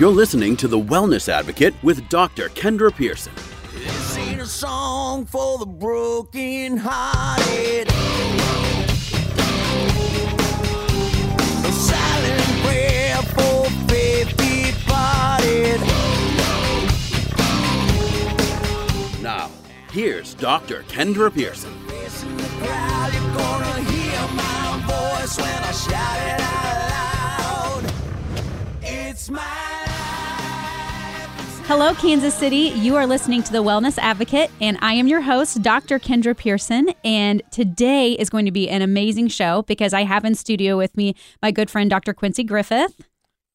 You're listening to The Wellness Advocate with Dr. Kendra Pearson. This ain't a song for the broken hearted. A silent prayer for faith departed. Now, here's Dr. Kendra Pearson. Facing the Hello, Kansas City. You are listening to The Wellness Advocate, and I am your host, Dr. Kendra Pearson. And today is going to be an amazing show because I have in studio with me my good friend, Dr. Quincy Griffith.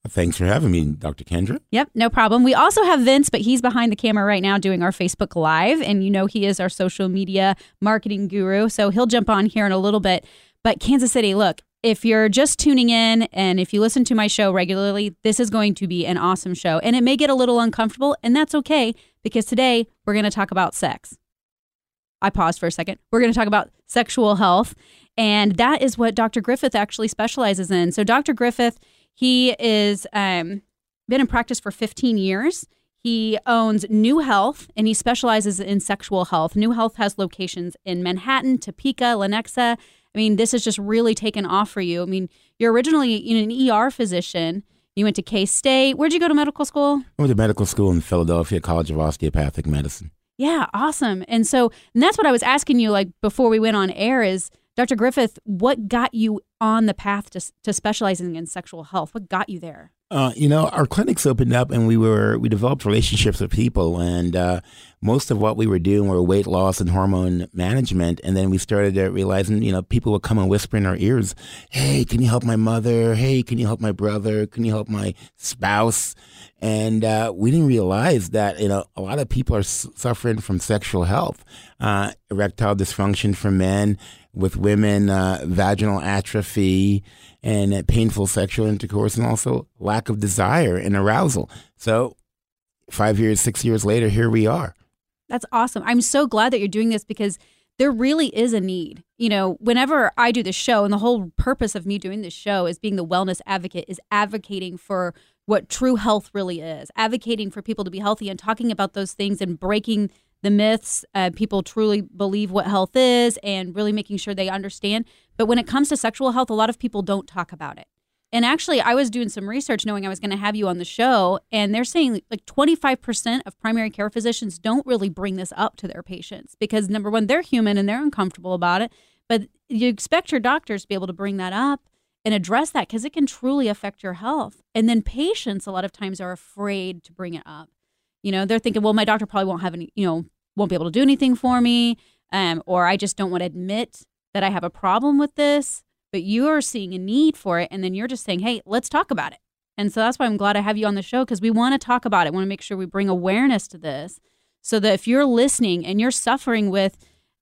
Thanks for having me, Dr. Kendra. Yep, no problem. We also have Vince, but he's behind the camera right now doing our Facebook Live. And you know, he is our social media marketing guru. So he'll jump on here in a little bit. But Kansas City, look, if you're just tuning in and if you listen to my show regularly, this is going to be an awesome show. And it may get a little uncomfortable, and that's okay because today we're going to talk about sex. I paused for a second. We're going to talk about sexual health. And that is what Dr. Griffith actually specializes in. So, Dr. Griffith, he is um, been in practice for 15 years. He owns New Health and he specializes in sexual health. New Health has locations in Manhattan, Topeka, Lenexa. I mean, this has just really taken off for you. I mean, you're originally you know, an ER physician. You went to K State. Where'd you go to medical school? I went to medical school in Philadelphia College of Osteopathic Medicine. Yeah, awesome. And so, and that's what I was asking you, like before we went on air, is Dr. Griffith, what got you on the path to, to specializing in sexual health? What got you there? Uh, you know, our clinics opened up, and we were we developed relationships with people, and uh, most of what we were doing were weight loss and hormone management. And then we started realizing, you know, people would come and whisper in our ears, "Hey, can you help my mother? Hey, can you help my brother? Can you help my spouse?" And uh, we didn't realize that you know a lot of people are suffering from sexual health, uh, erectile dysfunction for men, with women, uh, vaginal atrophy, and painful sexual intercourse, and also lack of desire and arousal. So, five years, six years later, here we are. That's awesome. I'm so glad that you're doing this because there really is a need. You know, whenever I do this show, and the whole purpose of me doing this show is being the wellness advocate, is advocating for what true health really is, advocating for people to be healthy and talking about those things and breaking the myths. Uh, people truly believe what health is and really making sure they understand. But when it comes to sexual health, a lot of people don't talk about it. And actually, I was doing some research knowing I was going to have you on the show, and they're saying like 25% of primary care physicians don't really bring this up to their patients because number one, they're human and they're uncomfortable about it. But you expect your doctors to be able to bring that up and address that because it can truly affect your health. And then patients, a lot of times, are afraid to bring it up. You know, they're thinking, well, my doctor probably won't have any, you know, won't be able to do anything for me, um, or I just don't want to admit that I have a problem with this but you are seeing a need for it and then you're just saying hey let's talk about it. And so that's why i'm glad i have you on the show because we want to talk about it. Want to make sure we bring awareness to this so that if you're listening and you're suffering with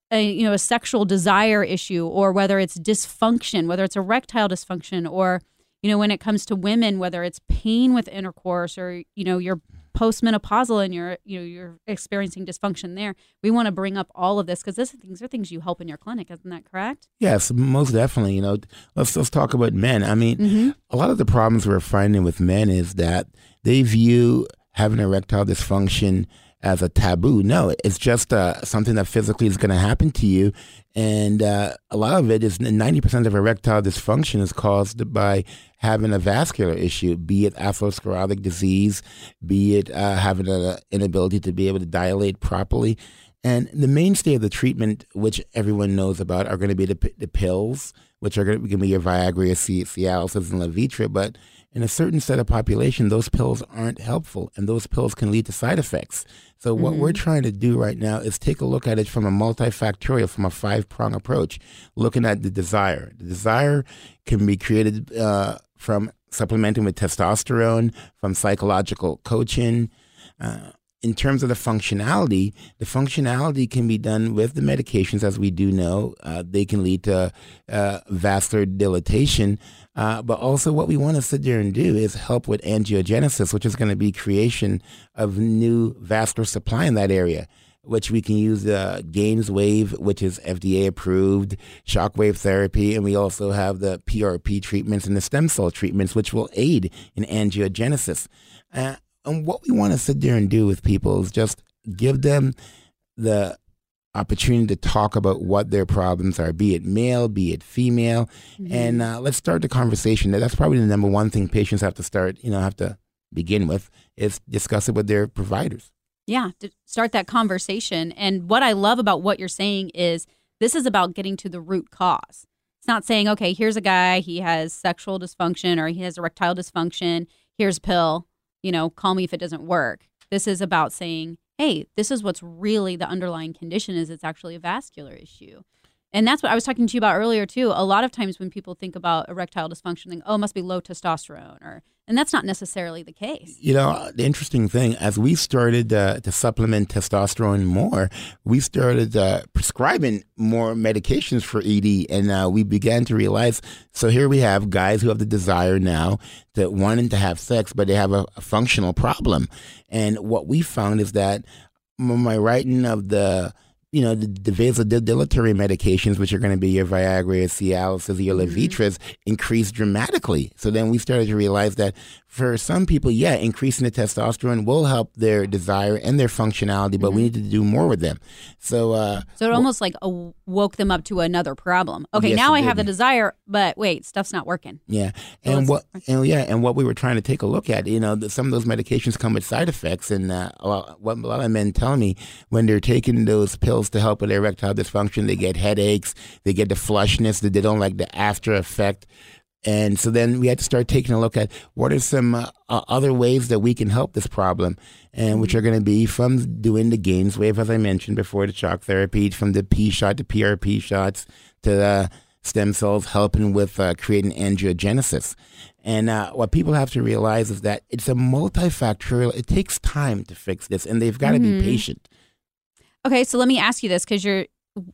a you know a sexual desire issue or whether it's dysfunction whether it's erectile dysfunction or you know when it comes to women whether it's pain with intercourse or you know you're postmenopausal and you're you know you're experiencing dysfunction there we want to bring up all of this because this these are things you help in your clinic isn't that correct Yes, most definitely. You know, let's let's talk about men. I mean, mm-hmm. a lot of the problems we're finding with men is that they view having erectile dysfunction as a taboo. No, it's just uh, something that physically is going to happen to you, and uh, a lot of it is ninety percent of erectile dysfunction is caused by having a vascular issue, be it atherosclerotic disease, be it uh, having an inability to be able to dilate properly. And the mainstay of the treatment, which everyone knows about, are going to be the, the pills, which are going to be your Viagra, Cialis, and Levitra. But in a certain set of population, those pills aren't helpful, and those pills can lead to side effects. So what we're trying to do right now is take a look at it from a multifactorial, from a five-prong approach, looking at the desire. The desire can be created uh, from supplementing with testosterone, from psychological coaching. Uh, in terms of the functionality, the functionality can be done with the medications, as we do know. Uh, they can lead to uh, vascular dilatation. Uh, but also, what we want to sit there and do is help with angiogenesis, which is going to be creation of new vascular supply in that area. which we can use uh, GAINSWave, which is FDA approved, shockwave therapy, and we also have the PRP treatments and the stem cell treatments, which will aid in angiogenesis. Uh, and what we want to sit there and do with people is just give them the opportunity to talk about what their problems are, be it male, be it female, and uh, let's start the conversation. That's probably the number one thing patients have to start, you know, have to begin with is discuss it with their providers. Yeah, to start that conversation. And what I love about what you're saying is this is about getting to the root cause. It's not saying, okay, here's a guy, he has sexual dysfunction or he has erectile dysfunction, here's a pill, you know, call me if it doesn't work. This is about saying, hey, this is what's really the underlying condition is it's actually a vascular issue. And that's what I was talking to you about earlier too. A lot of times when people think about erectile dysfunction, think, oh, it must be low testosterone, or and that's not necessarily the case. You know, the interesting thing, as we started uh, to supplement testosterone more, we started uh, prescribing more medications for ED, and uh, we began to realize. So here we have guys who have the desire now to wanting to have sex, but they have a, a functional problem. And what we found is that my writing of the you know, the, the vasodilatory medications, which are going to be your Viagra, your Cialis, your Levitras, increase dramatically. So then we started to realize that for some people, yeah, increasing the testosterone will help their desire and their functionality, but we need to do more with them. So, uh, So it almost like woke them up to another problem. Okay, Yes, now I have the desire, but wait, stuff's not working. Yeah, So and what and yeah, and what we were trying to take a look at, you know, that some of those medications come with side effects, and uh, a lot, what a lot of men tell me when they're taking those pills to help with erectile dysfunction, they get headaches, they get the flushness, that they don't like the after effect. And so then we had to start taking a look at what are some uh, uh, other ways that we can help this problem, and which are going to be from doing the GAINSWave, as I mentioned before, the shock therapy, from the P shot to PRP shots to the stem cells helping with uh, creating angiogenesis. And uh, what people have to realize is that it's a multifactorial. It takes time to fix this, and they've got to be patient. Okay, so let me ask you this because you're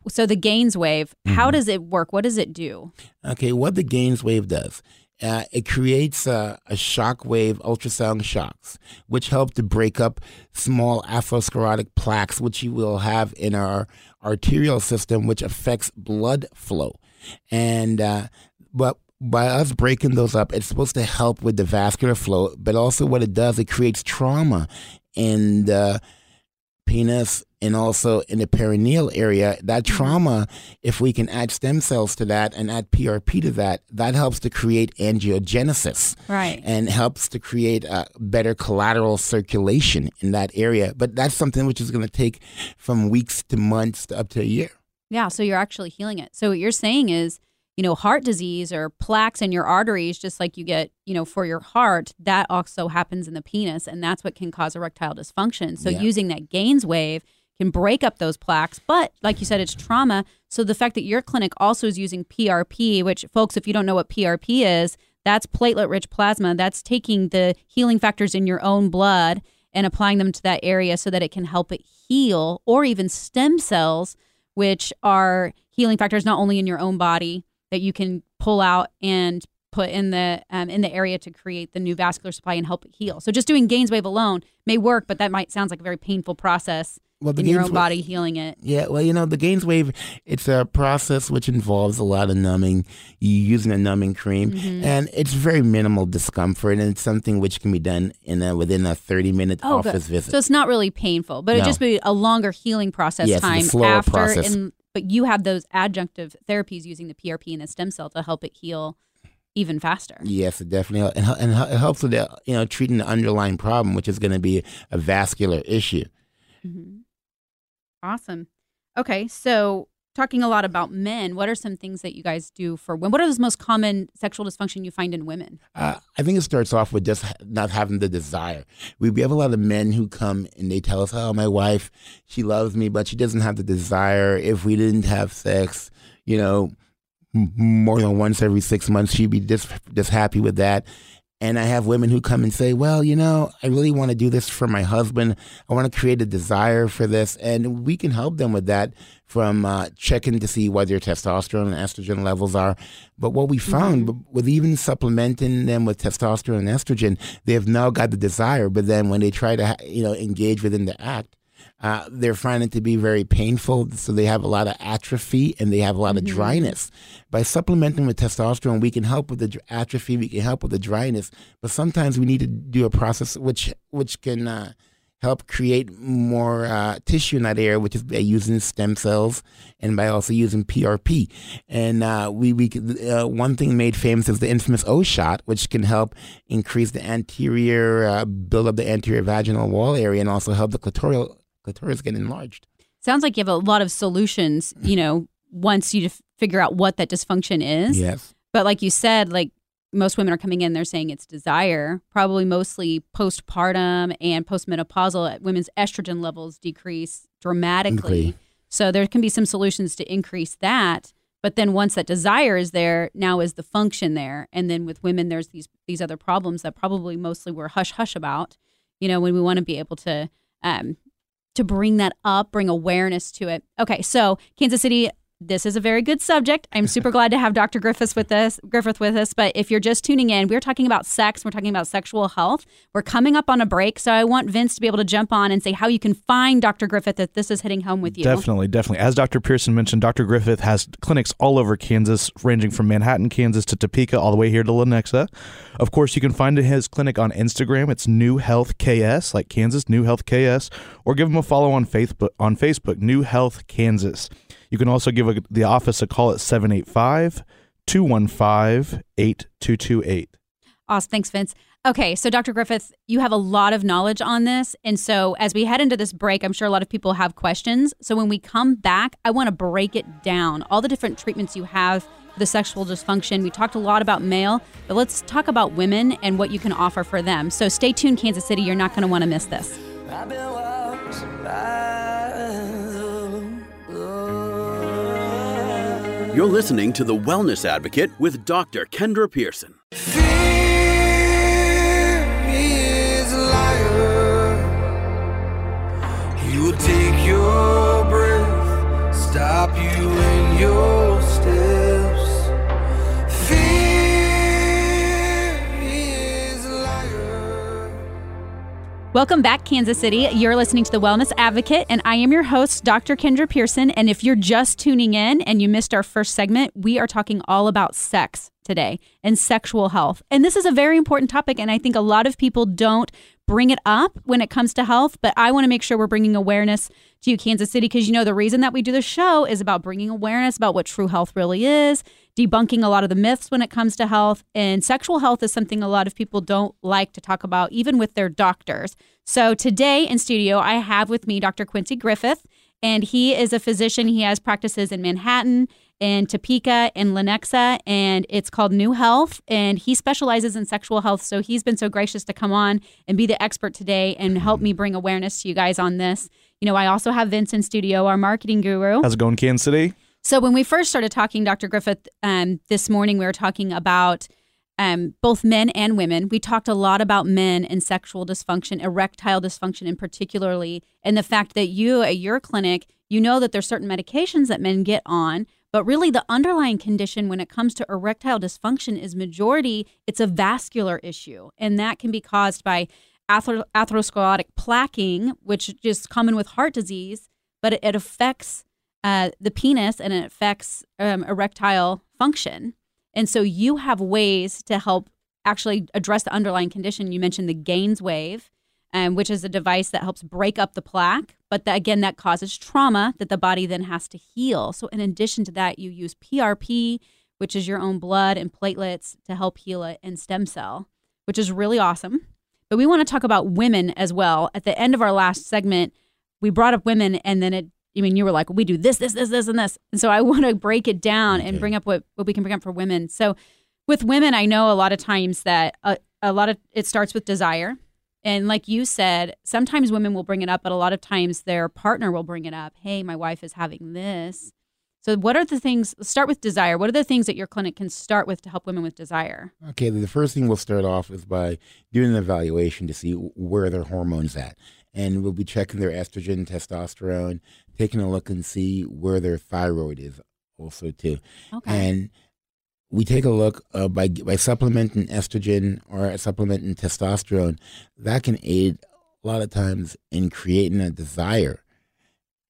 so the GAINSWave, Mm-hmm. how does it work? What does it do? Okay, what the GAINSWave does, uh, it creates a, a shock wave ultrasound shocks, which help to break up small atherosclerotic plaques, which you will have in our arterial system, which affects blood flow. And uh, but by us breaking those up, it's supposed to help with the vascular flow, but also what it does, it creates trauma in the penis and also in the perineal area. That mm-hmm. trauma, if we can add stem cells to that and add PRP to that, that helps to create angiogenesis Right. and helps to create a better collateral circulation in that area. But that's something which is going to take from weeks to months to up to a year. Yeah, so you're actually healing it. So what you're saying is, you know, heart disease or plaques in your arteries, just like you get, you know, for your heart, that also happens in the penis, and that's what can cause erectile dysfunction. So Yeah. using that GAINSWave can break up those plaques, but like you said, it's trauma. So the fact that your clinic also is using PRP, which folks, if you don't know what PRP is, that's platelet-rich plasma. That's taking the healing factors in your own blood and applying them to that area so that it can help it heal, or even stem cells which are healing factors not only in your own body that you can pull out and put in the um, in the area to create the new vascular supply and help it heal. So just doing GAINSWave alone may work, but that might sounds like a very painful process Well, the in your own body healing it. Yeah, well, you know, the GAINSWave, it's a process which involves a lot of numbing, you using a numbing cream, Mm-hmm. and it's very minimal discomfort, and it's something which can be done in a, within a 30 minute Oh, good. office visit. So it's not really painful, but it just be a longer healing process Yes, time after. process. And but you have those adjunctive therapies using the PRP and the stem cell to help it heal even faster. Yes, it definitely helps. And, and it helps with the, you know treating the underlying problem, which is going to be a vascular issue. Mm-hmm. Awesome. Okay, so talking a lot about men, what are some things that you guys do for women? What are the most common sexual dysfunction you find in women? Uh, I think it starts off with just not having the desire. We, we have a lot of men who come and they tell us, "Oh, my wife, she loves me, but she doesn't have the desire. If we didn't have sex, you know, more than once every six months, she'd be just just happy with that." And I have women who come and say, "Well, you know, I really want to do this for my husband. I want to create a desire for this," and we can help them with that from uh, checking to see what their testosterone and estrogen levels are. But what we found b- with even supplementing them with testosterone and estrogen, they have now got the desire. But then when they try to, you know, engage within the act, Uh, they're finding it to be very painful, so they have a lot of atrophy and they have a lot of dryness. By supplementing with testosterone, we can help with the atrophy, we can help with the dryness, but sometimes we need to do a process which which can uh, help create more uh, tissue in that area, which is by using stem cells and by also using PRP. And uh, we we uh, one thing made famous is the infamous O shot, which can help increase the anterior uh, build up the anterior vaginal wall area and also help the clitoral clitoris get enlarged. Sounds like you have a lot of solutions, you know, once you figure out what that dysfunction is. Yes. But like you said, like most women are coming in, they're saying it's desire, probably mostly postpartum and postmenopausal. Women's estrogen levels decrease dramatically. So there can be some solutions to increase that. But then once that desire is there, now is the function there. And then with women, there's these these other problems that probably mostly we're hush hush about. You know, when we want to be able to um, to bring that up, bring awareness to it. Okay, so Kansas City, this is a very good subject. I'm super glad to have Dr. Griffiths with us, Griffith with us. But if you're just tuning in, we're talking about sex. We're talking about sexual health. We're coming up on a break, so I want Vince to be able to jump on and say how you can find Dr. Griffith if this is hitting home with you. Definitely, definitely. As Dr. Pearson mentioned, Dr. Griffith has clinics all over Kansas, ranging from Manhattan, Kansas to Topeka, all the way here to Lenexa. Of course, you can find his clinic on Instagram. It's New Health KS, like Kansas, New Health KS, or give him a follow on Facebook. On Facebook, New Health Kansas. You can also give a, the office a call at 785 215 8228. Awesome. Thanks, Vince. Okay, so Dr. Griffith, you have a lot of knowledge on this. And so as we head into this break, I'm sure a lot of people have questions. So when we come back, I want to break it down all the different treatments you have for the sexual dysfunction. We talked a lot about male, but let's talk about women and what you can offer for them. So stay tuned, Kansas City. You're not going to want to miss this. You're listening to The Wellness Advocate with Dr. Kendra Pearson. Fear Welcome back, Kansas City. You're listening to The Wellness Advocate, and I am your host, Dr. Kendra Pearson. And if you're just tuning in and you missed our first segment, we are talking all about sex today and sexual health. And this is a very important topic, and I think a lot of people don't bring it up when it comes to health, but I want to make sure we're bringing awareness to you, Kansas City, because you know the reason that we do the show is about bringing awareness about what true health really is, debunking a lot of the myths when it comes to health. And sexual health is something a lot of people don't like to talk about, even with their doctors. So today in studio, I have with me Dr. Quincy Griffith, and he is a physician. He has practices in Manhattan, in Topeka, in Lenexa, and it's called New Health. And he specializes in sexual health. So he's been so gracious to come on and be the expert today and help me bring awareness to you guys on this. You know, I also have Vince in studio, our marketing guru. How's it going, Kansas City? So when we first started talking, Dr. Griffith, um, this morning we were talking about um, both men and women. We talked a lot about men and sexual dysfunction, erectile dysfunction in particularly, and the fact that you at your clinic, you know that there's certain medications that men get on, but really the underlying condition when it comes to erectile dysfunction is majority it's a vascular issue, and that can be caused by ather- atherosclerotic plaquing, which is common with heart disease, but it, it affects uh, the penis and it affects um, erectile function. And so you have ways to help actually address the underlying condition. You mentioned the GAINSWave, um, which is a device that helps break up the plaque, but that, again, that causes trauma that the body then has to heal. So, in addition to that, you use PRP, which is your own blood and platelets to help heal it, and stem cell, which is really awesome. But we want to talk about women as well. At the end of our last segment, we brought up women, and then it I mean, you were like, we do this, this, this, this, and this. And so I want to break it down and bring up what, what we can bring up for women. So with women, I know a lot of times that a, a lot of it starts with desire. And like you said, sometimes women will bring it up, but a lot of times their partner will bring it up. Hey, my wife is having this. So what are the things, start with desire. What are the things that your clinic can start with to help women with desire? Okay, the first thing we'll start off is by doing an evaluation to see where their hormones at. And we'll be checking their estrogen, testosterone, taking a look and see where their thyroid is also too. Okay. And we take a look uh, by by supplementing estrogen or supplementing testosterone. That can aid a lot of times in creating a desire.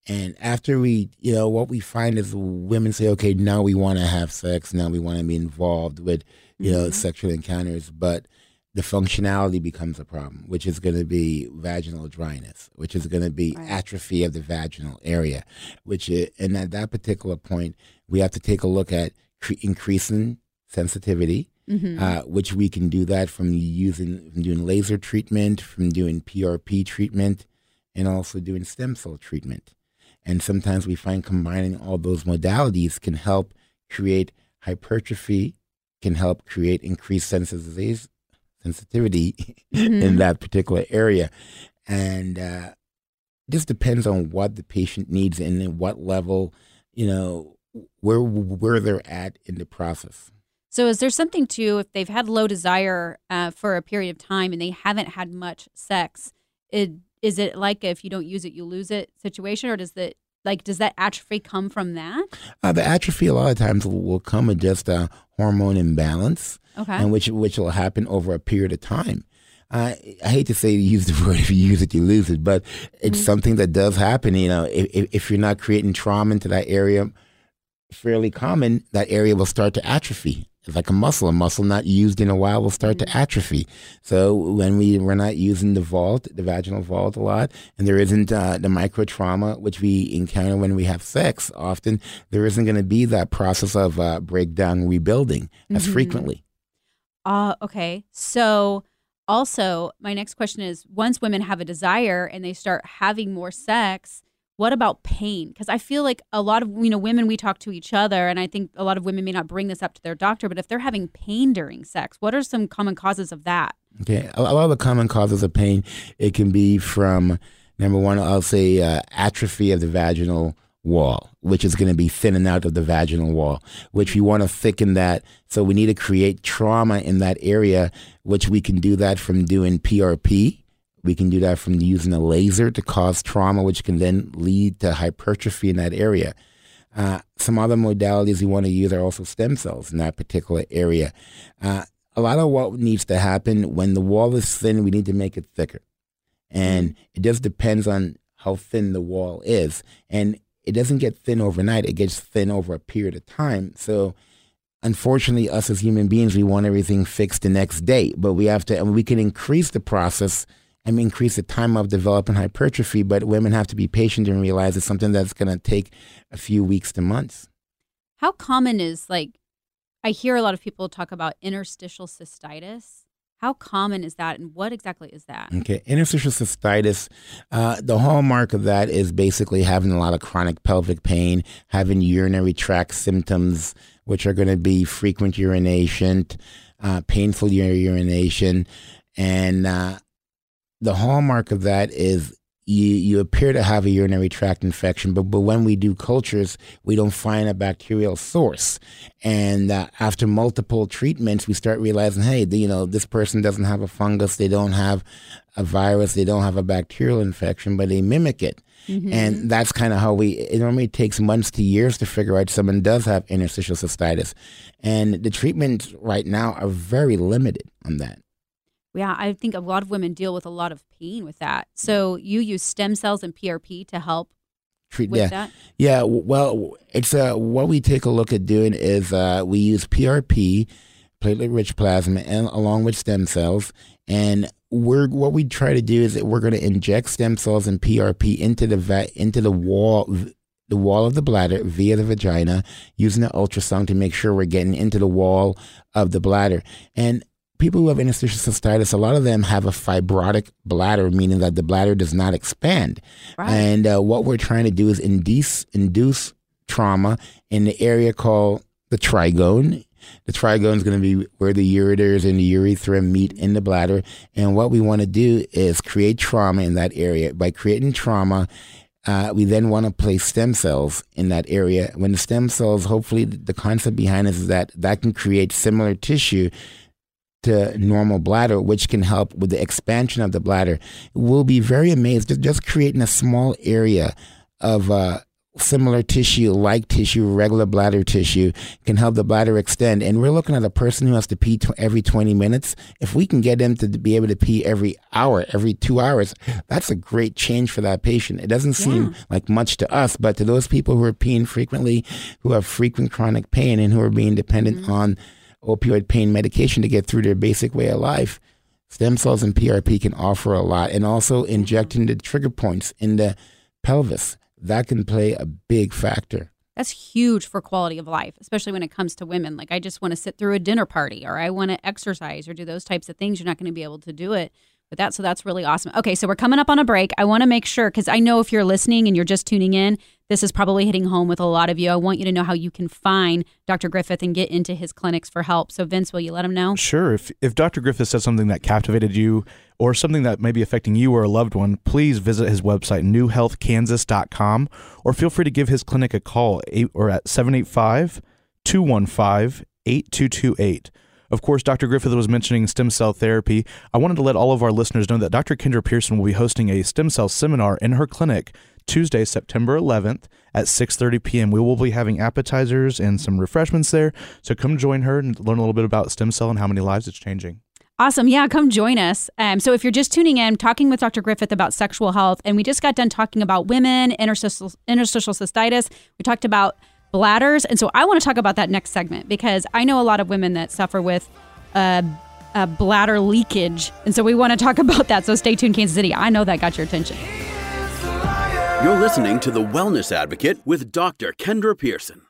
And after we, you know, what we find is women say, okay, now we want to have sex. Now we want to be involved with, you know, sexual encounters. But the functionality becomes a problem, which is going to be vaginal dryness, which is going to be Right. atrophy of the vaginal area, which is, and at that particular point, we have to take a look at increasing sensitivity, Mhm. uh, which we can do that from using, from doing laser treatment, from doing PRP treatment, and also doing stem cell treatment. And sometimes we find combining all those modalities can help create hypertrophy, can help create increased sensitivities, sensitivity Mhm. in that particular area. And uh, just depends on what the patient needs and at what level, you know, where where they're at in the process. So, is there something to if they've had low desire uh, for a period of time and they haven't had much sex? It, is it like if you don't use it, you lose it situation, or does that like does that atrophy come from that? Uh, the atrophy a lot of times will, come with just a hormone imbalance, Okay. and which which will happen over a period of time. Uh, I hate to say use the word if you use it you lose it, but it's Mm-hmm. something that does happen. You know, if if you're not creating trauma into that area, fairly common, that area will start to atrophy. It's like a muscle. A muscle not used in a while will start to atrophy. So when we we're not using the vault, the vaginal vault a lot, and there isn't uh, the micro trauma which we encounter when we have sex, often there isn't going to be that process of uh, breakdown rebuilding as Mhm. frequently. Uh, okay. So, also, my next question is once women have a desire and they start having more sex, what about pain? Because I feel like a lot of, you know, women, we talk to each other, and I think a lot of women may not bring this up to their doctor, but if they're having pain during sex, what are some common causes of that? Okay, a, lot of the common causes of pain it can be from number one, I'll say uh, atrophy of the vaginal wall, which is going to be thinning out of the vaginal wall, which we want to thicken that. So we need to create trauma in that area, which we can do that from doing PRP. We can do that from using a laser to cause trauma, which can then lead to hypertrophy in that area. Uh, some other modalities we want to use are also stem cells in that particular area. Uh, a lot of what needs to happen when the wall is thin, we need to make it thicker. And it just depends on how thin the wall is. And it doesn't get thin overnight, it gets thin over a period of time. So, unfortunately, us as human beings, we want everything fixed the next day, but we have to, and we can increase the process and increase the time of developing hypertrophy, but women have to be patient and realize it's something that's going to take a few weeks to months. How common is like, I hear a lot of people talk about interstitial cystitis. How common is that, and what exactly is that? Okay, interstitial cystitis. Uh, the hallmark of that is basically having a lot of chronic pelvic pain, having urinary tract symptoms, which are going to be frequent urination, uh, painful urination, and uh, the hallmark of that is you you appear to have a urinary tract infection, but but when we do cultures, we don't find a bacterial source. And uh, after multiple treatments, we start realizing, hey, the, you know, this person doesn't have a fungus, they don't have a virus, they don't have a bacterial infection, but they mimic it. Mm-hmm. And that's kind of how we, it normally takes months to years to figure out someone does have interstitial cystitis. And the treatments right now are very limited on that. Yeah, I think a lot of women deal with a lot of pain with that. So you use stem cells and PRP to help Treat, with yeah. that. Yeah, well, it's uh, what we take a look at doing is uh, we use PRP, platelet-rich plasma, and along with stem cells, and we're what we try to do is that we're going to inject stem cells and PRP into the va- into the wall. The wall of the bladder via the vagina, using the ultrasound to make sure we're getting into the wall of the bladder. And people who have interstitial cystitis, a lot of them have a fibrotic bladder, meaning that the bladder does not expand. Right. And uh, what we're trying to do is induce induce trauma in the area called the trigone. The trigone is going to be where the ureters and the urethra meet in the bladder. And what we want to do is create trauma in that area. By creating trauma, uh, we then want to place stem cells in that area. When the stem cells, hopefully, the concept behind this is that that can create similar tissue to normal bladder, which can help with the expansion of the bladder. We'll be very amazed just, just creating a small area of uh, similar tissue, like tissue, regular bladder tissue, can help the bladder extend. And we're looking at a person who has to pee tw- every 20 minutes. If we can get them to be able to pee every hour, every two hours, that's a great change for that patient. It doesn't seem like much to us, but to those people who are peeing frequently, who have frequent chronic pain, and who are being dependent on opioid pain medication to get through their basic way of life, stem cells and PRP can offer a lot. And also injecting the trigger points in the pelvis that can play a big factor. That's huge for quality of life, especially when it comes to women. Like, I just want to sit through a dinner party or I want to exercise or do those types of things. You're not going to be able to do it with that. So, that's really awesome. Okay, so we're coming up on a break. I want to make sure, because I know if you're listening and you're just tuning in, this is probably hitting home with a lot of you. I want you to know how you can find Dr. Griffith and get into his clinics for help. So, Vince, will you let him know? Sure. If, if Dr. Griffith said something that captivated you or something that may be affecting you or a loved one, please visit his website, newhealthkansas.com, or feel free to give his clinic a call eight, or at 785 215 8228. Of course, Dr. Griffith was mentioning stem cell therapy. I wanted to let all of our listeners know that Dr. Kendra Pearson will be hosting a stem cell seminar in her clinic Tuesday, September 11th at 6:30 p.m. We will be having appetizers and some refreshments there, so come join her and learn a little bit about stem cell and how many lives it's changing. Awesome. Yeah, come join us. Um, so, if you're just tuning in, talking with Dr. Griffith about sexual health, and we just got done talking about women, interstitial, interstitial cystitis. We talked about bladders. And so, I want to talk about that next segment because I know a lot of women that suffer with uh, bladder leakage. And so, we want to talk about that. So, stay tuned, Kansas City. I know that got your attention. You're listening to The Wellness Advocate with Dr. Kendra Pearson.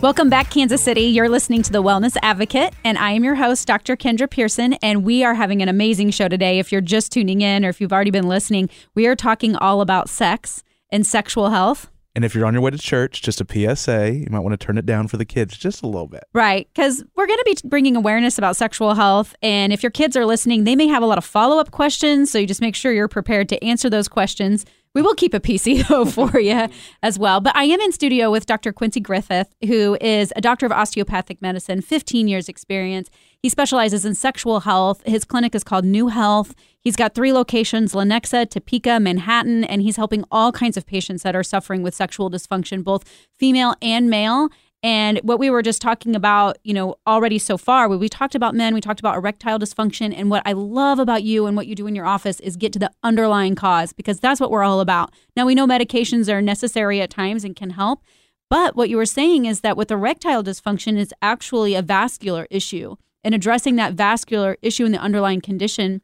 Welcome back, Kansas City. You're listening to The Wellness Advocate, and I am your host, Dr. Kendra Pearson, and we are having an amazing show today. If you're just tuning in or if you've already been listening, we are talking all about sex and sexual health. And if you're on your way to church, just a PSA, you might want to turn it down for the kids just a little bit. Right, because we're going to be bringing awareness about sexual health. And if your kids are listening, they may have a lot of follow up questions. So you just make sure you're prepared to answer those questions. We will keep a PC though for you as well. But I am in studio with Dr. Quincy Griffith, who is a doctor of osteopathic medicine, 15 years experience. He specializes in sexual health. His clinic is called New Health. He's got three locations Lenexa, Topeka, Manhattan, and he's helping all kinds of patients that are suffering with sexual dysfunction, both female and male. And what we were just talking about, you know, already so far, we talked about men, we talked about erectile dysfunction. And what I love about you and what you do in your office is get to the underlying cause because that's what we're all about. Now, we know medications are necessary at times and can help. But what you were saying is that with erectile dysfunction, it's actually a vascular issue. And addressing that vascular issue and the underlying condition,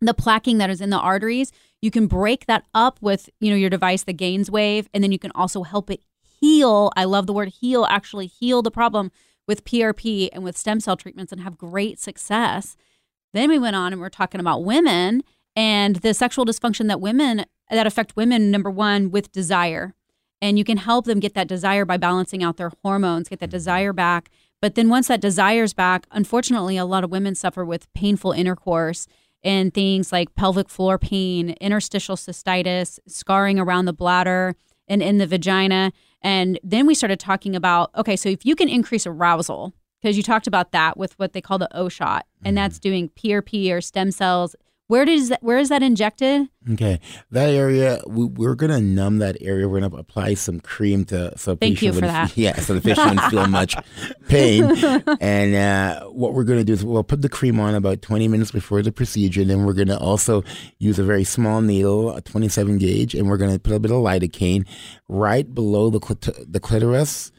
the plaquing that is in the arteries, you can break that up with, you know, your device, the GAINSWave, and then you can also help it heal. I love the word heal, actually heal the problem with PRP and with stem cell treatments and have great success. Then we went on and we're talking about women and the sexual dysfunction that women that affect women number 1 with desire. And you can help them get that desire by balancing out their hormones, get that mm-hmm. desire back. But then once that desire's back, unfortunately a lot of women suffer with painful intercourse and things like pelvic floor pain, interstitial cystitis, scarring around the bladder and in the vagina. And then we started talking about okay, so if you can increase arousal, because you talked about that with what they call the O shot, and mm-hmm. that's doing PRP or stem cells. Where does that, where is that injected? Okay, that area we, we're gonna numb that area. We're gonna apply some cream to so Thank you for that. Yeah, so the patient wouldn't feel much pain. And uh, what we're gonna do is we'll put the cream on about 20 minutes before the procedure. Then we're gonna also use a very small needle, a 27 gauge, and we're gonna put a bit of lidocaine right below the clit- the clitoris,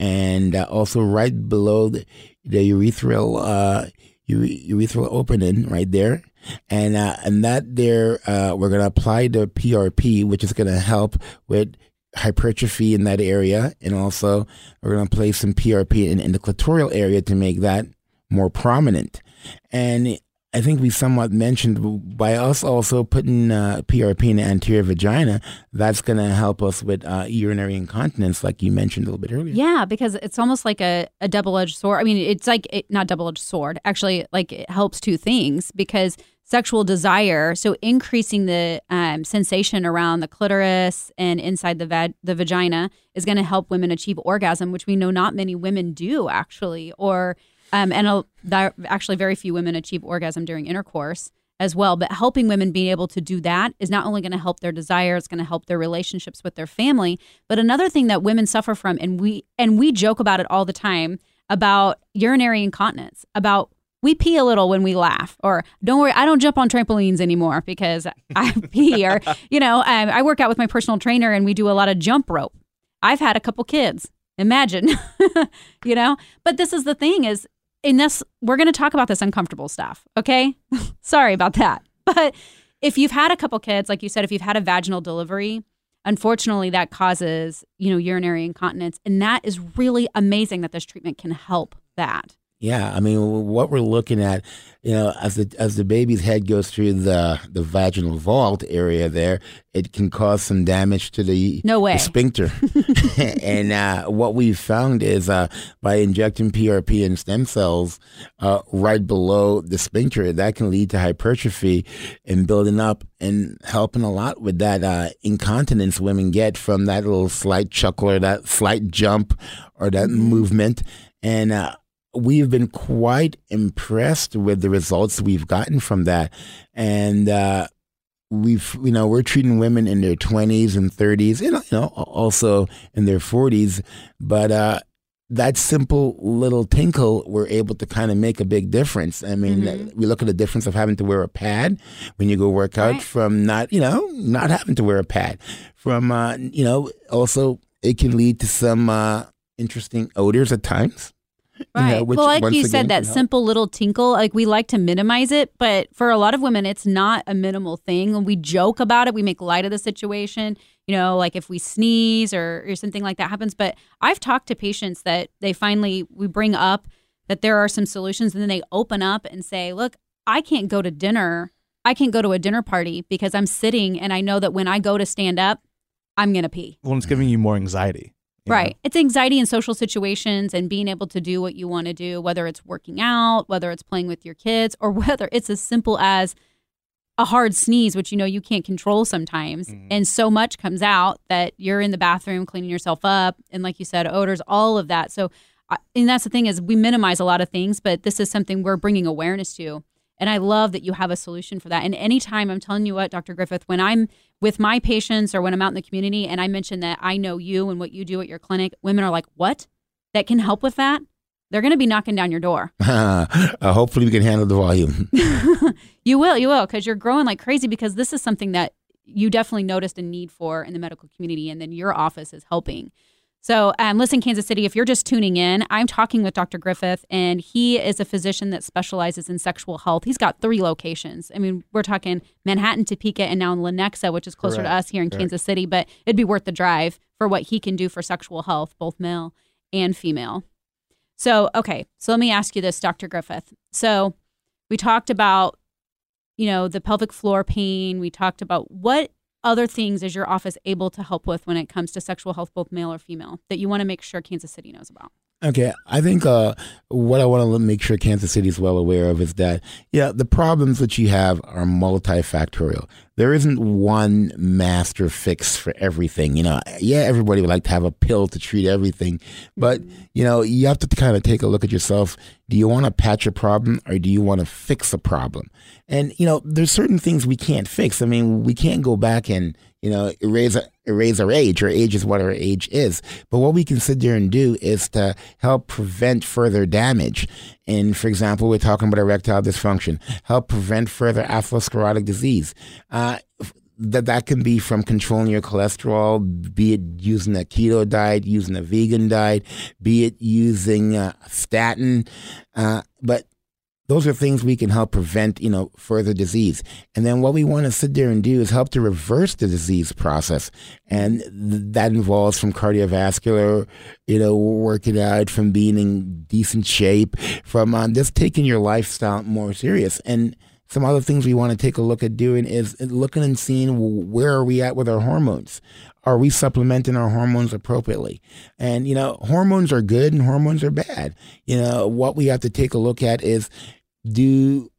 and uh, also right below the, the urethral uh, ure- urethral opening right there and uh, and that there uh, we're going to apply the PRP, which is going to help with hypertrophy in that area, and also we're going to place some PRP in, in the clitoral area to make that more prominent. And I think we somewhat mentioned by us also putting uh, PRP in the anterior vagina, that's going to help us with uh, urinary incontinence, like you mentioned a little bit earlier. Yeah, because it's almost like a, a double edged sword. I mean, it's like it, not double edged sword. Actually, like it helps two things because sexual desire. So increasing the um, sensation around the clitoris and inside the va- the vagina is going to help women achieve orgasm, which we know not many women do actually, or um, and a, that, actually very few women achieve orgasm during intercourse as well. But helping women being able to do that is not only going to help their desire, it's going to help their relationships with their family. But another thing that women suffer from, and we and we joke about it all the time about urinary incontinence, about we pee a little when we laugh, or don't worry, I don't jump on trampolines anymore because I pee, or you know, um, I work out with my personal trainer and we do a lot of jump rope. I've had a couple kids. Imagine, you know. But this is the thing: is in this, we're going to talk about this uncomfortable stuff. Okay, sorry about that. But if you've had a couple kids, like you said, if you've had a vaginal delivery, unfortunately, that causes you know urinary incontinence, and that is really amazing that this treatment can help that. Yeah, I mean, what we're looking at, you know, as the as the baby's head goes through the the vaginal vault area there, it can cause some damage to the, No way. the sphincter. and uh, what we've found is uh, by injecting PRP and stem cells uh, right below the sphincter, that can lead to hypertrophy and building up and helping a lot with that uh, incontinence women get from that little slight chuckle or that slight jump or that movement. And uh, we've been quite impressed with the results we've gotten from that. And uh, we've, you know, we're treating women in their 20s and 30s, and, you know, also in their 40s. But uh, that simple little tinkle, we're able to kind of make a big difference. I mean, we look at the difference of having to wear a pad when you go work out Right. from not, you know, not having to wear a pad. From, uh, you know, also it can lead to some uh, interesting odors at times. You know, Right. which well, like you again said, that can help. simple little tinkle, like we like to minimize it, but for a lot of women, it's not a minimal thing. And we joke about it, we make light of the situation, you know, like if we sneeze or, or something like that happens. But I've talked to patients that they finally, we bring up that there are some solutions, and then they open up and say, look, I can't go to dinner. I can't go to a dinner party because I'm sitting and I know that when I go to stand up, I'm going to pee. Well, it's giving you more anxiety. You know? Right. It's anxiety in social situations and being able to do what you want to do, whether it's working out, whether it's playing with your kids, or whether it's as simple as a hard sneeze, which you know you can't control sometimes. Mm-hmm. And so much comes out that you're in the bathroom cleaning yourself up. And like you said, odors, all of that. So, and that's the thing is we minimize a lot of things, but this is something we're bringing awareness to. And I love that you have a solution for that. And anytime I'm telling you what, Dr. Griffith, when I'm with my patients or when I'm out in the community and I mention that I know you and what you do at your clinic, women are like, what? That can help with that? They're going to be knocking down your door. uh, hopefully, we can handle the volume. You will, you will, because you're growing like crazy because this is something that you definitely noticed a need for in the medical community, and then your office is helping. So, um, listen, Kansas City, if you're just tuning in, I'm talking with Dr. Griffith, and he is a physician that specializes in sexual health. He's got three locations. I mean, we're talking Manhattan, Topeka, and now in Lenexa, which is closer to us here in Kansas City, but it'd be worth the drive for what he can do for sexual health, both male and female. So, okay, so let me ask you this, Dr. Griffith. So, we talked about you know the pelvic floor pain we talked about what other things is your office able to help with when it comes to sexual health both male or female that you want to make sure kansas city knows about Okay, I think uh, what I want to make sure Kansas City is well aware of is that, yeah, the problems that you have are multifactorial. There isn't one master fix for everything. You know, yeah, everybody would like to have a pill to treat everything, but, you know, you have to kind of take a look at yourself. Do you want to patch a problem or do you want to fix a problem? And, you know, there's certain things we can't fix. I mean, we can't go back and, you know, erase erase our age. Our age is what our age is. But what we can sit there and do is to help prevent further damage. And for example, we're talking about erectile dysfunction. Help prevent further atherosclerotic disease. Uh, that that can be from controlling your cholesterol, be it using a keto diet, using a vegan diet, be it using a statin. Uh, but those are things we can help prevent, you know, further disease. And then what we want to sit there and do is help to reverse the disease process. And th- that involves from cardiovascular, you know, working out, from being in decent shape, from um, just taking your lifestyle more serious. And some other things we want to take a look at doing is looking and seeing where are we at with our hormones are we supplementing our hormones appropriately? And, you know, hormones are good and hormones are bad. You know, what we have to take a look at is do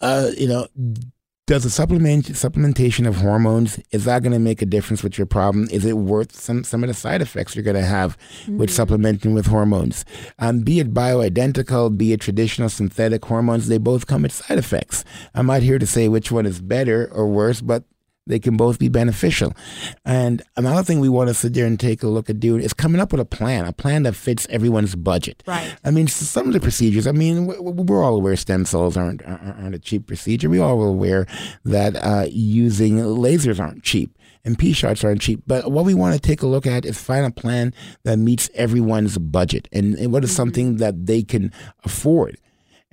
uh, you know, does the supplement supplementation of hormones is that going to make a difference with your problem? Is it worth some some of the side effects you're going to have with supplementing with hormones? Um, be it bioidentical, be it traditional synthetic hormones, they both come with side effects. I'm not here to say which one is better or worse, but they can both be beneficial. And another thing we want to sit there and take a look at doing is coming up with a plan, a plan that fits everyone's budget. Right. I mean, some of the procedures. I mean, we- we- we're all aware stem cells aren't aren't aren't a cheap procedure. We're all aware that uh, using lasers aren't cheap and P shots aren't cheap. But what we want to take a look at is find a plan that meets everyone's budget and, and what is something that they can afford.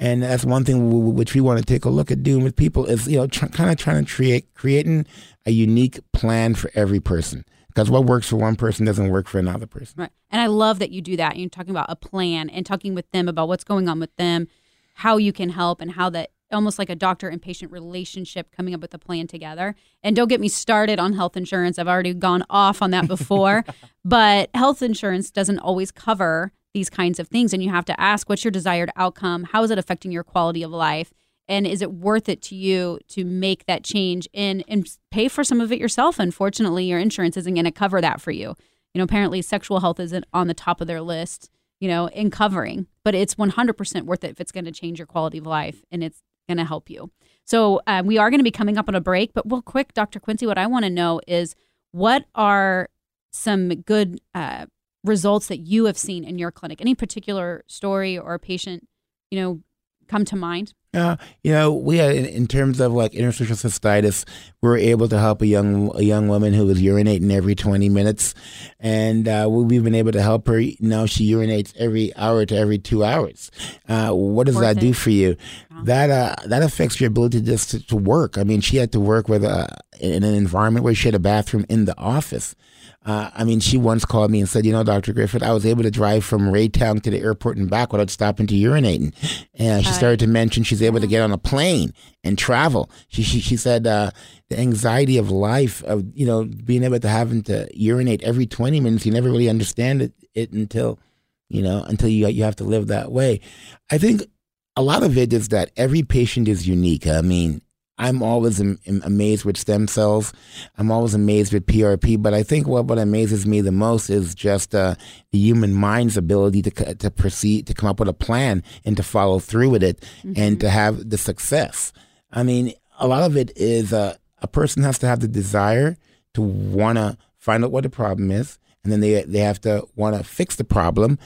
And that's one thing w- which we want to take a look at doing with people is you know tr- kind of trying to create creating a unique plan for every person because what works for one person doesn't work for another person. Right. And I love that you do that. You're talking about a plan and talking with them about what's going on with them, how you can help, and how that almost like a doctor and patient relationship coming up with a plan together. And don't get me started on health insurance. I've already gone off on that before, but health insurance doesn't always cover these kinds of things. And you have to ask what's your desired outcome? How is it affecting your quality of life? And is it worth it to you to make that change and, and pay for some of it yourself? Unfortunately, your insurance isn't going to cover that for you. You know, apparently sexual health isn't on the top of their list, you know, in covering, but it's 100% worth it if it's going to change your quality of life and it's going to help you. So um, we are going to be coming up on a break, but real quick, Dr. Quincy, what I want to know is what are some good uh, results that you have seen in your clinic? Any particular story or patient, you know, come to mind? Uh, you know, we had in, in terms of like interstitial cystitis, we were able to help a young a young woman who was urinating every twenty minutes, and uh, we- we've been able to help her. Now she urinates every hour to every two hours. Uh, what does Worth that do for you? That uh, that affects your ability just to, to work. I mean, she had to work with uh, in an environment where she had a bathroom in the office. Uh, I mean, she once called me and said, "You know, Doctor Griffith, I was able to drive from Raytown to the airport and back without stopping to urinating." And she started to mention she's able to get on a plane and travel. She she, she said uh, the anxiety of life of you know being able to having to urinate every twenty minutes. You never really understand it, it until you know until you you have to live that way. I think a lot of it is that every patient is unique. I mean, I'm always am, am amazed with stem cells. I'm always amazed with PRP. But I think what, what amazes me the most is just uh, the human mind's ability to to proceed to come up with a plan and to follow through with it and to have the success. I mean, a lot of it is uh, a person has to have the desire to want to find out what the problem is, and then they they have to want to fix the problem,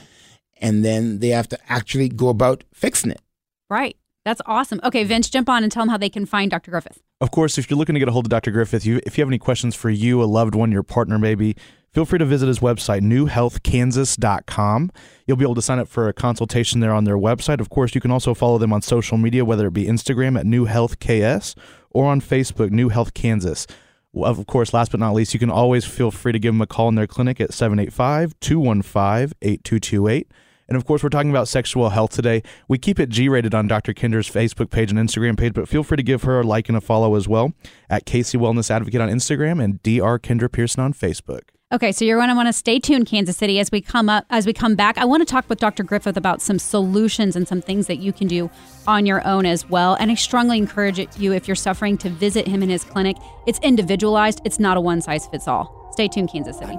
and then they have to actually go about fixing it. Right. That's awesome. Okay, Vince, jump on and tell them how they can find Dr. Griffith. Of course, if you're looking to get a hold of Dr. Griffith, you, if you have any questions for you, a loved one, your partner maybe, feel free to visit his website, newhealthkansas.com. You'll be able to sign up for a consultation there on their website. Of course, you can also follow them on social media, whether it be Instagram at newhealthks or on Facebook, New Health Kansas. Of course, last but not least, you can always feel free to give them a call in their clinic at 785 215 8228. And of course, we're talking about sexual health today. We keep it G rated on Dr. Kendra's Facebook page and Instagram page, but feel free to give her a like and a follow as well at KC Wellness Advocate on Instagram and Dr. Kendra Pearson on Facebook. Okay, so you're going to want to stay tuned, Kansas City, as we come up as we come back. I want to talk with Dr. Griffith about some solutions and some things that you can do on your own as well. And I strongly encourage you, if you're suffering, to visit him in his clinic. It's individualized. It's not a one size fits all. Stay tuned, Kansas City.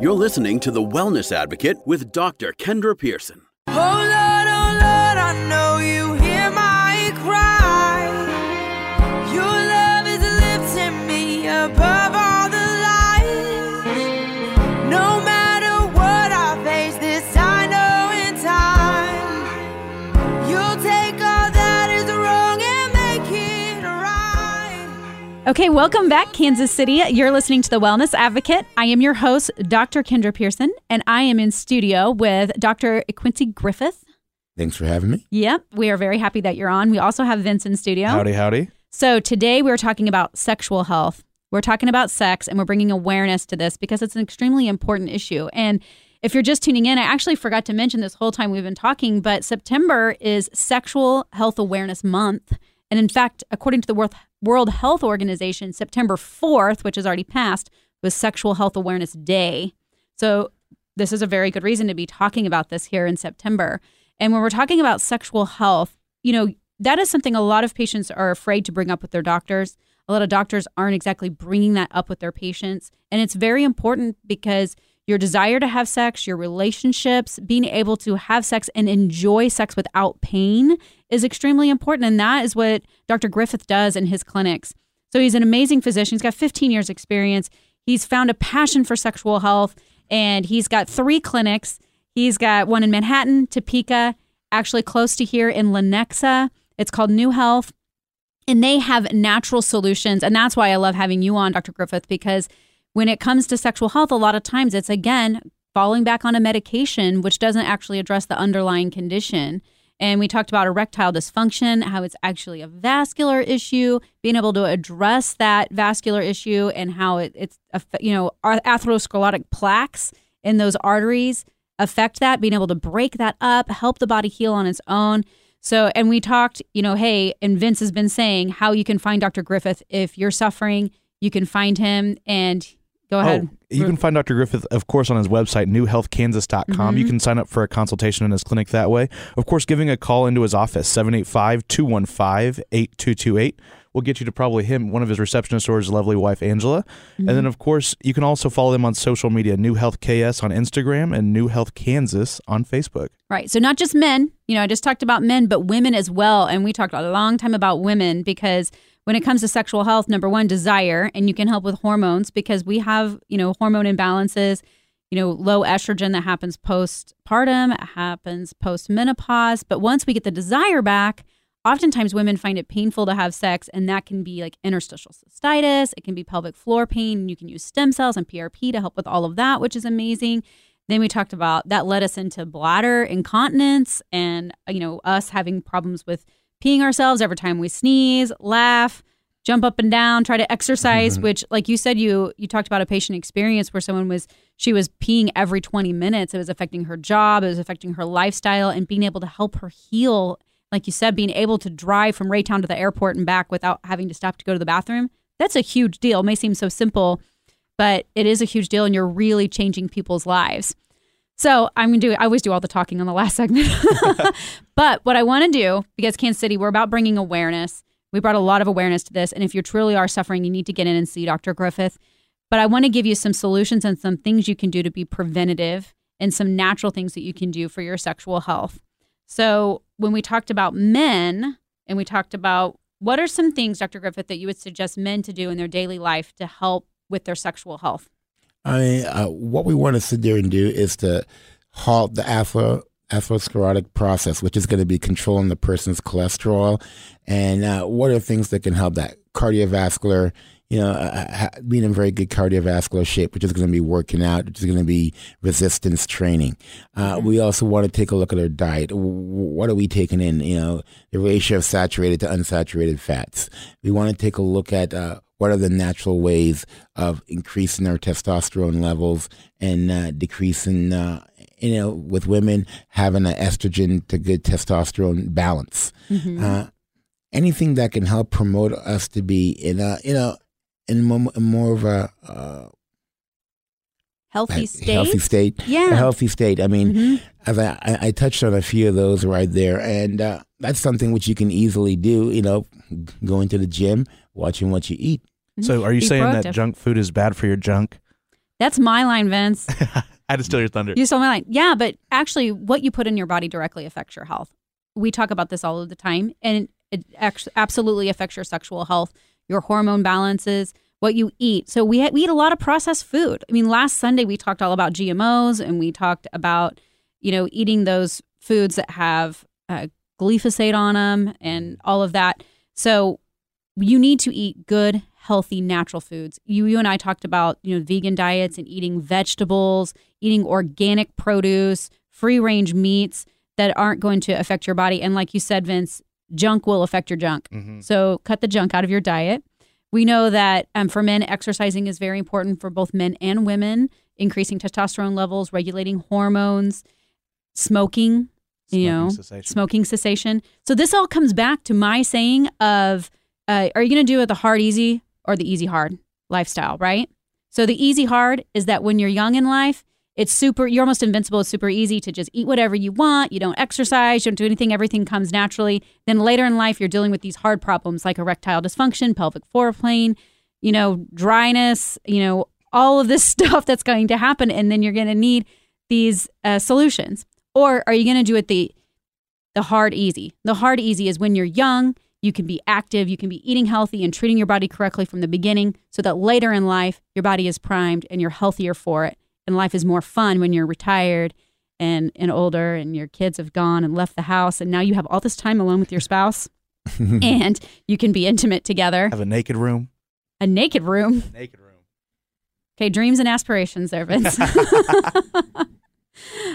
You're listening to The Wellness Advocate with Dr. Kendra Pearson. Lord, Okay, welcome back, Kansas City. You're listening to The Wellness Advocate. I am your host, Dr. Kendra Pearson, and I am in studio with Dr. Quincy Griffith. Thanks for having me. Yep, we are very happy that you're on. We also have Vince in studio. Howdy, howdy. So today we're talking about sexual health. We're talking about sex and we're bringing awareness to this because it's an extremely important issue. And if you're just tuning in, I actually forgot to mention this whole time we've been talking, but September is Sexual Health Awareness Month. And in fact, according to the World- Health Organization, September 4th, which has already passed, was Sexual Health Awareness Day. So this is a very good reason to be talking about this here in September. And when we're talking about sexual health, you know, that is something a lot of patients are afraid to bring up with their doctors. A lot of doctors aren't exactly bringing that up with their patients. And it's very important because your desire to have sex, your relationships, being able to have sex and enjoy sex without pain is extremely important. And that is what Dr. Griffith does in his clinics. So he's an amazing physician. He's got 15 years experience. He's found a passion for sexual health and he's got three clinics. He's got one in Manhattan, Topeka, actually close to here in Lenexa. It's called New Health. And they have natural solutions. And that's why I love having you on, Dr. Griffith, because when it comes to sexual health, a lot of times it's again falling back on a medication, which doesn't actually address the underlying condition. And we talked about erectile dysfunction, how it's actually a vascular issue, being able to address that vascular issue and how it, it's, you know, atherosclerotic plaques in those arteries affect that, being able to break that up, help the body heal on its own. So, and we talked, you know, hey, and Vince has been saying how you can find Dr. Griffith if you're suffering, you can find him and Go ahead. Oh, you can find Dr. Griffith, of course, on his website, newhealthkansas.com. Mm-hmm. You can sign up for a consultation in his clinic that way. Of course, giving a call into his office, 785 215 8228 will get you to probably him, one of his receptionists, or his lovely wife, Angela. And Mm-hmm. then, of course, you can also follow them on social media New Health KS on Instagram and New Health Kansas on Facebook. Right. So not just men, you know, I just talked about men, but women as well. And we talked a long time about women because when it comes to sexual health, number one, desire, and you can help with hormones because we have, you know, hormone imbalances, you know, low estrogen that happens postpartum, it happens post menopause. But once we get the desire back, oftentimes women find it painful to have sex, and that can be like interstitial cystitis, it can be pelvic floor pain. You can use stem cells and PRP to help with all of that, which is amazing. Then we talked about that led us into bladder incontinence and you know us having problems with peeing ourselves every time we sneeze, laugh, jump up and down, try to exercise, mm-hmm. which like you said you you talked about a patient experience where someone was she was peeing every 20 minutes. It was affecting her job, it was affecting her lifestyle and being able to help her heal, like you said being able to drive from Raytown to the airport and back without having to stop to go to the bathroom. That's a huge deal. It may seem so simple, but it is a huge deal and you're really changing people's lives. So I'm gonna do. I always do all the talking on the last segment, but what I want to do because Kansas City, we're about bringing awareness. We brought a lot of awareness to this, and if you truly are suffering, you need to get in and see Dr. Griffith. But I want to give you some solutions and some things you can do to be preventative, and some natural things that you can do for your sexual health. So when we talked about men, and we talked about what are some things, Dr. Griffith, that you would suggest men to do in their daily life to help with their sexual health? I mean, uh, what we want to sit there and do is to halt the ather- atherosclerotic process, which is going to be controlling the person's cholesterol. And uh, what are things that can help that? Cardiovascular, you know, uh, being in very good cardiovascular shape, which is going to be working out, which is going to be resistance training. Uh, We also want to take a look at our diet. What are we taking in? You know, the ratio of saturated to unsaturated fats. We want to take a look at uh, what are the natural ways of increasing our testosterone levels and uh, decreasing, uh, you know, with women having an estrogen to good testosterone balance. Uh, anything that can help promote us to be in a, you know, in more, more of a uh, Healthy state. healthy state. Yeah. A healthy state. I mean, Mhm. as I, I, I touched on a few of those right there, and uh, that's something which you can easily do. You know, going to the gym, watching what you eat. So, are you Be saying that proactive. junk food is bad for your junk? That's my line, Vince. I had to steal your thunder. You stole my line. Yeah, but actually, what you put in your body directly affects your health. We talk about this all of the time, and it act- absolutely affects your sexual health, your hormone balances, what you eat. So we ha- we eat a lot of processed food. I mean, last Sunday we talked all about GMOs, and we talked about you know eating those foods that have uh, glyphosate on them and all of that. So you need to eat good, healthy, natural foods. You you and I talked about you know vegan diets and eating vegetables, eating organic produce, free range meats that aren't going to affect your body. And like you said, Vince, junk will affect your junk. So cut the junk out of your diet. We know that um, for men, exercising is very important for both men and women, increasing testosterone levels, regulating hormones, smoking, you know, cessation. smoking cessation. So this all comes back to my saying of, uh, are you going to do it the hard easy or the easy hard lifestyle, right? So the easy hard is that when you're young in life, It's super, you're almost invincible. It's super easy to just eat whatever you want. You don't exercise, you don't do anything, everything comes naturally. Then later in life, you're dealing with these hard problems like erectile dysfunction, pelvic floor plane, you know, dryness, you know, all of this stuff that's going to happen. And then you're going to need these uh, solutions. Or are you going to do it the the hard easy? The hard easy is when you're young, you can be active, you can be eating healthy and treating your body correctly from the beginning so that later in life your body is primed and you're healthier for it. And life is more fun when you're retired and, and older and your kids have gone and left the house and now you have all this time alone with your spouse and you can be intimate together. Have a naked room. A naked room. Naked room. Okay, dreams and aspirations there, Vince.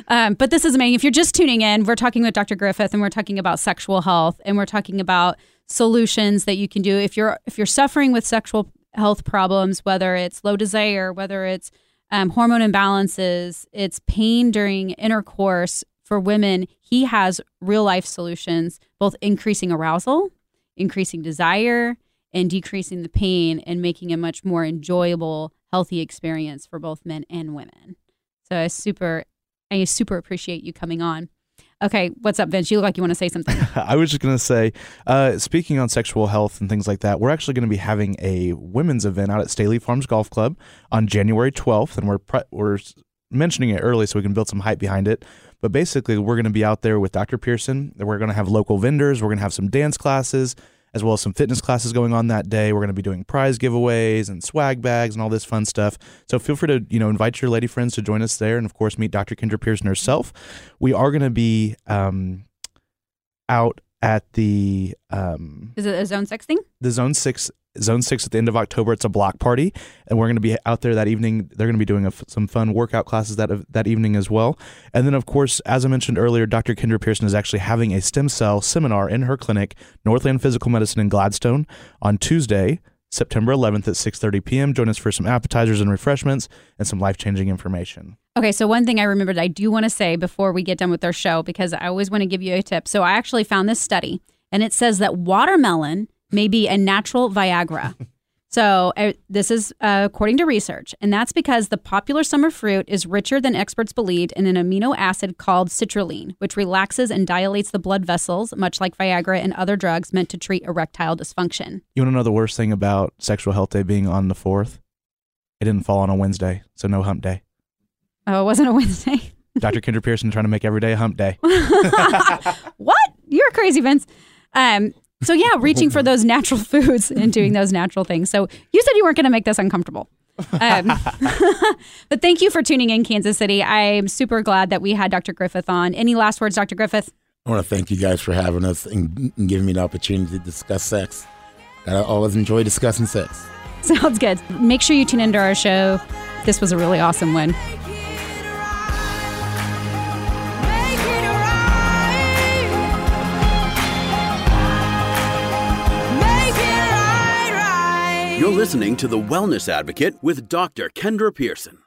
um, but this is amazing. If you're just tuning in, we're talking with Dr. Griffith and we're talking about sexual health and we're talking about solutions that you can do if you're if you're suffering with sexual health problems, whether it's low desire, whether it's um, hormone imbalances, it's pain during intercourse for women. He has real life solutions, both increasing arousal, increasing desire, and decreasing the pain and making a much more enjoyable, healthy experience for both men and women. So I super, I super appreciate you coming on. Okay, what's up, Vince? You look like you want to say something. I was just going to say, uh, speaking on sexual health and things like that, we're actually going to be having a women's event out at Staley Farms Golf Club on January 12th, and we're pre- we're mentioning it early so we can build some hype behind it. But basically, we're going to be out there with Dr. Pearson. We're going to have local vendors. We're going to have some dance classes as well as some fitness classes going on that day. We're going to be doing prize giveaways and swag bags and all this fun stuff. So feel free to you know invite your lady friends to join us there, and of course meet Dr. Kendra Pearson herself. We are going to be um, out at the um, Is it a zone six thing? the Zone Six Zone Six at the end of October. It's a block party, and we're going to be out there that evening. They're going to be doing a f some fun workout classes that that evening as well. And then, of course, as I mentioned earlier, Dr. Kendra Pearson is actually having a stem cell seminar in her clinic, Northland Physical Medicine in Gladstone, on Tuesday. September 11th at 6:30 p.m. Join us for some appetizers and refreshments and some life-changing information. Okay, so one thing I remembered I do want to say before we get done with our show, because I always want to give you a tip. So I actually found this study, and it says that watermelon may be a natural Viagra. so uh, this is uh, according to research, and that's because the popular summer fruit is richer than experts believed in an amino acid called citrulline, which relaxes and dilates the blood vessels, much like Viagra and other drugs meant to treat erectile dysfunction. You want to know the worst thing about Sexual Health Day being on the 4th? It didn't fall on a Wednesday, so no hump day. Oh, it wasn't a Wednesday. Dr. Kendra Pearson trying to make every day a hump day. what? You're crazy, Vince. Um, so yeah, reaching for those natural foods and doing those natural things. So you said you weren't going to make this uncomfortable. Um, but thank you for tuning in, Kansas City. I'm super glad that we had Dr. Griffith on. Any last words, Dr. Griffith? I want to thank you guys for having us and, and giving me the opportunity to discuss sex. I always enjoy discussing sex. Sounds good. Make sure you tune into our show. This was a really awesome one. You're listening to The Wellness Advocate with Dr. Kendra Pearson.